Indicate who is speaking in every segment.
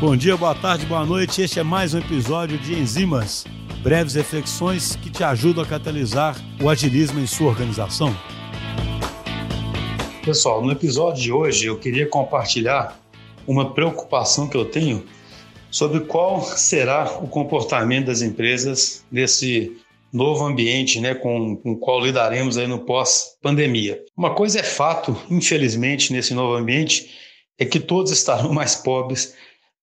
Speaker 1: Bom dia, boa tarde, boa noite. Este é mais um episódio de Enzimas, breves reflexões que te ajudam a catalisar o agilismo em sua organização. Pessoal, no episódio de hoje eu queria compartilhar uma preocupação que eu tenho sobre qual será o comportamento das empresas nesse novo ambiente né, com, com o qual lidaremos aí no pós-pandemia. Uma coisa é fato, infelizmente, nesse novo ambiente, é que todos estarão mais pobres,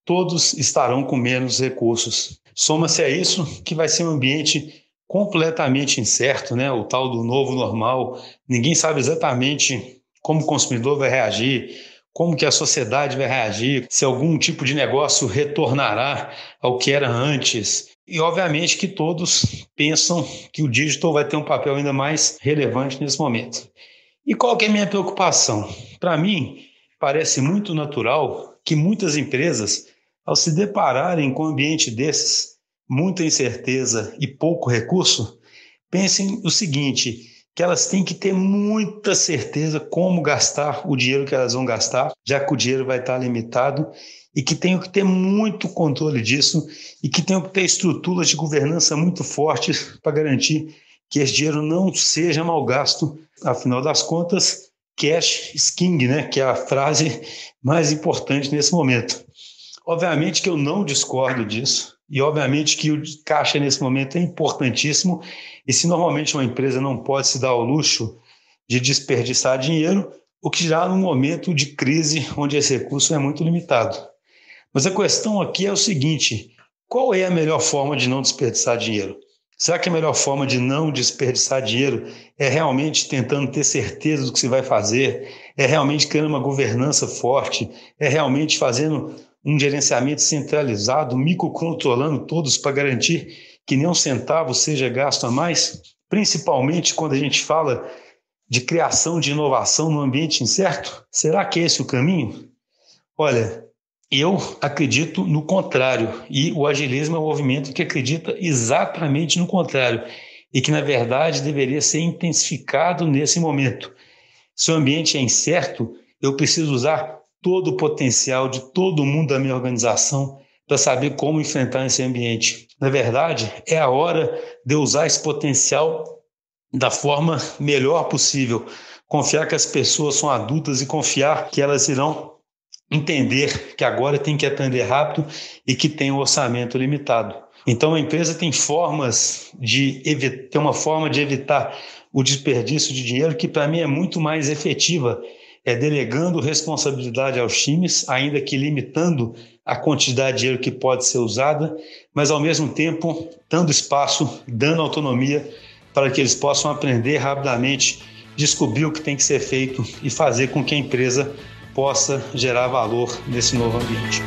Speaker 1: todos estarão com menos recursos. Soma-se a isso que vai ser um ambiente completamente incerto, né? O tal do novo normal. Ninguém sabe exatamente como o consumidor vai reagir, como que a sociedade vai reagir, se algum tipo de negócio retornará ao que era antes. E obviamente que todos pensam que o digital vai ter um papel ainda mais relevante nesse momento. E qual que é a minha preocupação? Para mim, parece muito natural que muitas empresas, ao se depararem com um ambiente desses, muita incerteza e pouco recurso, pensem o seguinte: que elas têm que ter muita certeza como gastar o dinheiro que elas vão gastar, já que o dinheiro vai estar limitado, e que tenham que ter muito controle disso e que tenham que ter estruturas de governança muito fortes para garantir que esse dinheiro não seja mal gasto. Afinal das contas, cash is king, né? que é a frase mais importante nesse momento. Obviamente que eu não discordo disso, e obviamente que o caixa nesse momento é importantíssimo, e se normalmente uma empresa não pode se dar ao luxo de desperdiçar dinheiro, o que já num momento de crise onde esse recurso é muito limitado. Mas a questão aqui é o seguinte: qual é a melhor forma de não desperdiçar dinheiro? Será que a melhor forma de não desperdiçar dinheiro é realmente tentando ter certeza do que se vai fazer? É realmente criando uma governança forte? É realmente fazendo um gerenciamento centralizado, microcontrolando todos para garantir que nem um centavo seja gasto a mais? Principalmente quando a gente fala de criação de inovação no ambiente incerto? Será que é esse o caminho? Olha, eu acredito no contrário, e o agilismo é um movimento que acredita exatamente no contrário, e que, na verdade, deveria ser intensificado nesse momento. Se o ambiente é incerto, eu preciso usar todo o potencial de todo mundo da minha organização para saber como enfrentar esse ambiente. Na verdade, é a hora de usar esse potencial da forma melhor possível. Confiar que as pessoas são adultas e confiar que elas irão entender que agora tem que atender rápido e que tem um orçamento limitado. Então a empresa tem formas de evitar, tem uma forma de evitar o desperdício de dinheiro que para mim é muito mais efetiva, é delegando responsabilidade aos times, ainda que limitando a quantidade de dinheiro que pode ser usada, mas ao mesmo tempo dando espaço, dando autonomia para que eles possam aprender rapidamente, descobrir o que tem que ser feito e fazer com que a empresa possa gerar valor nesse novo ambiente.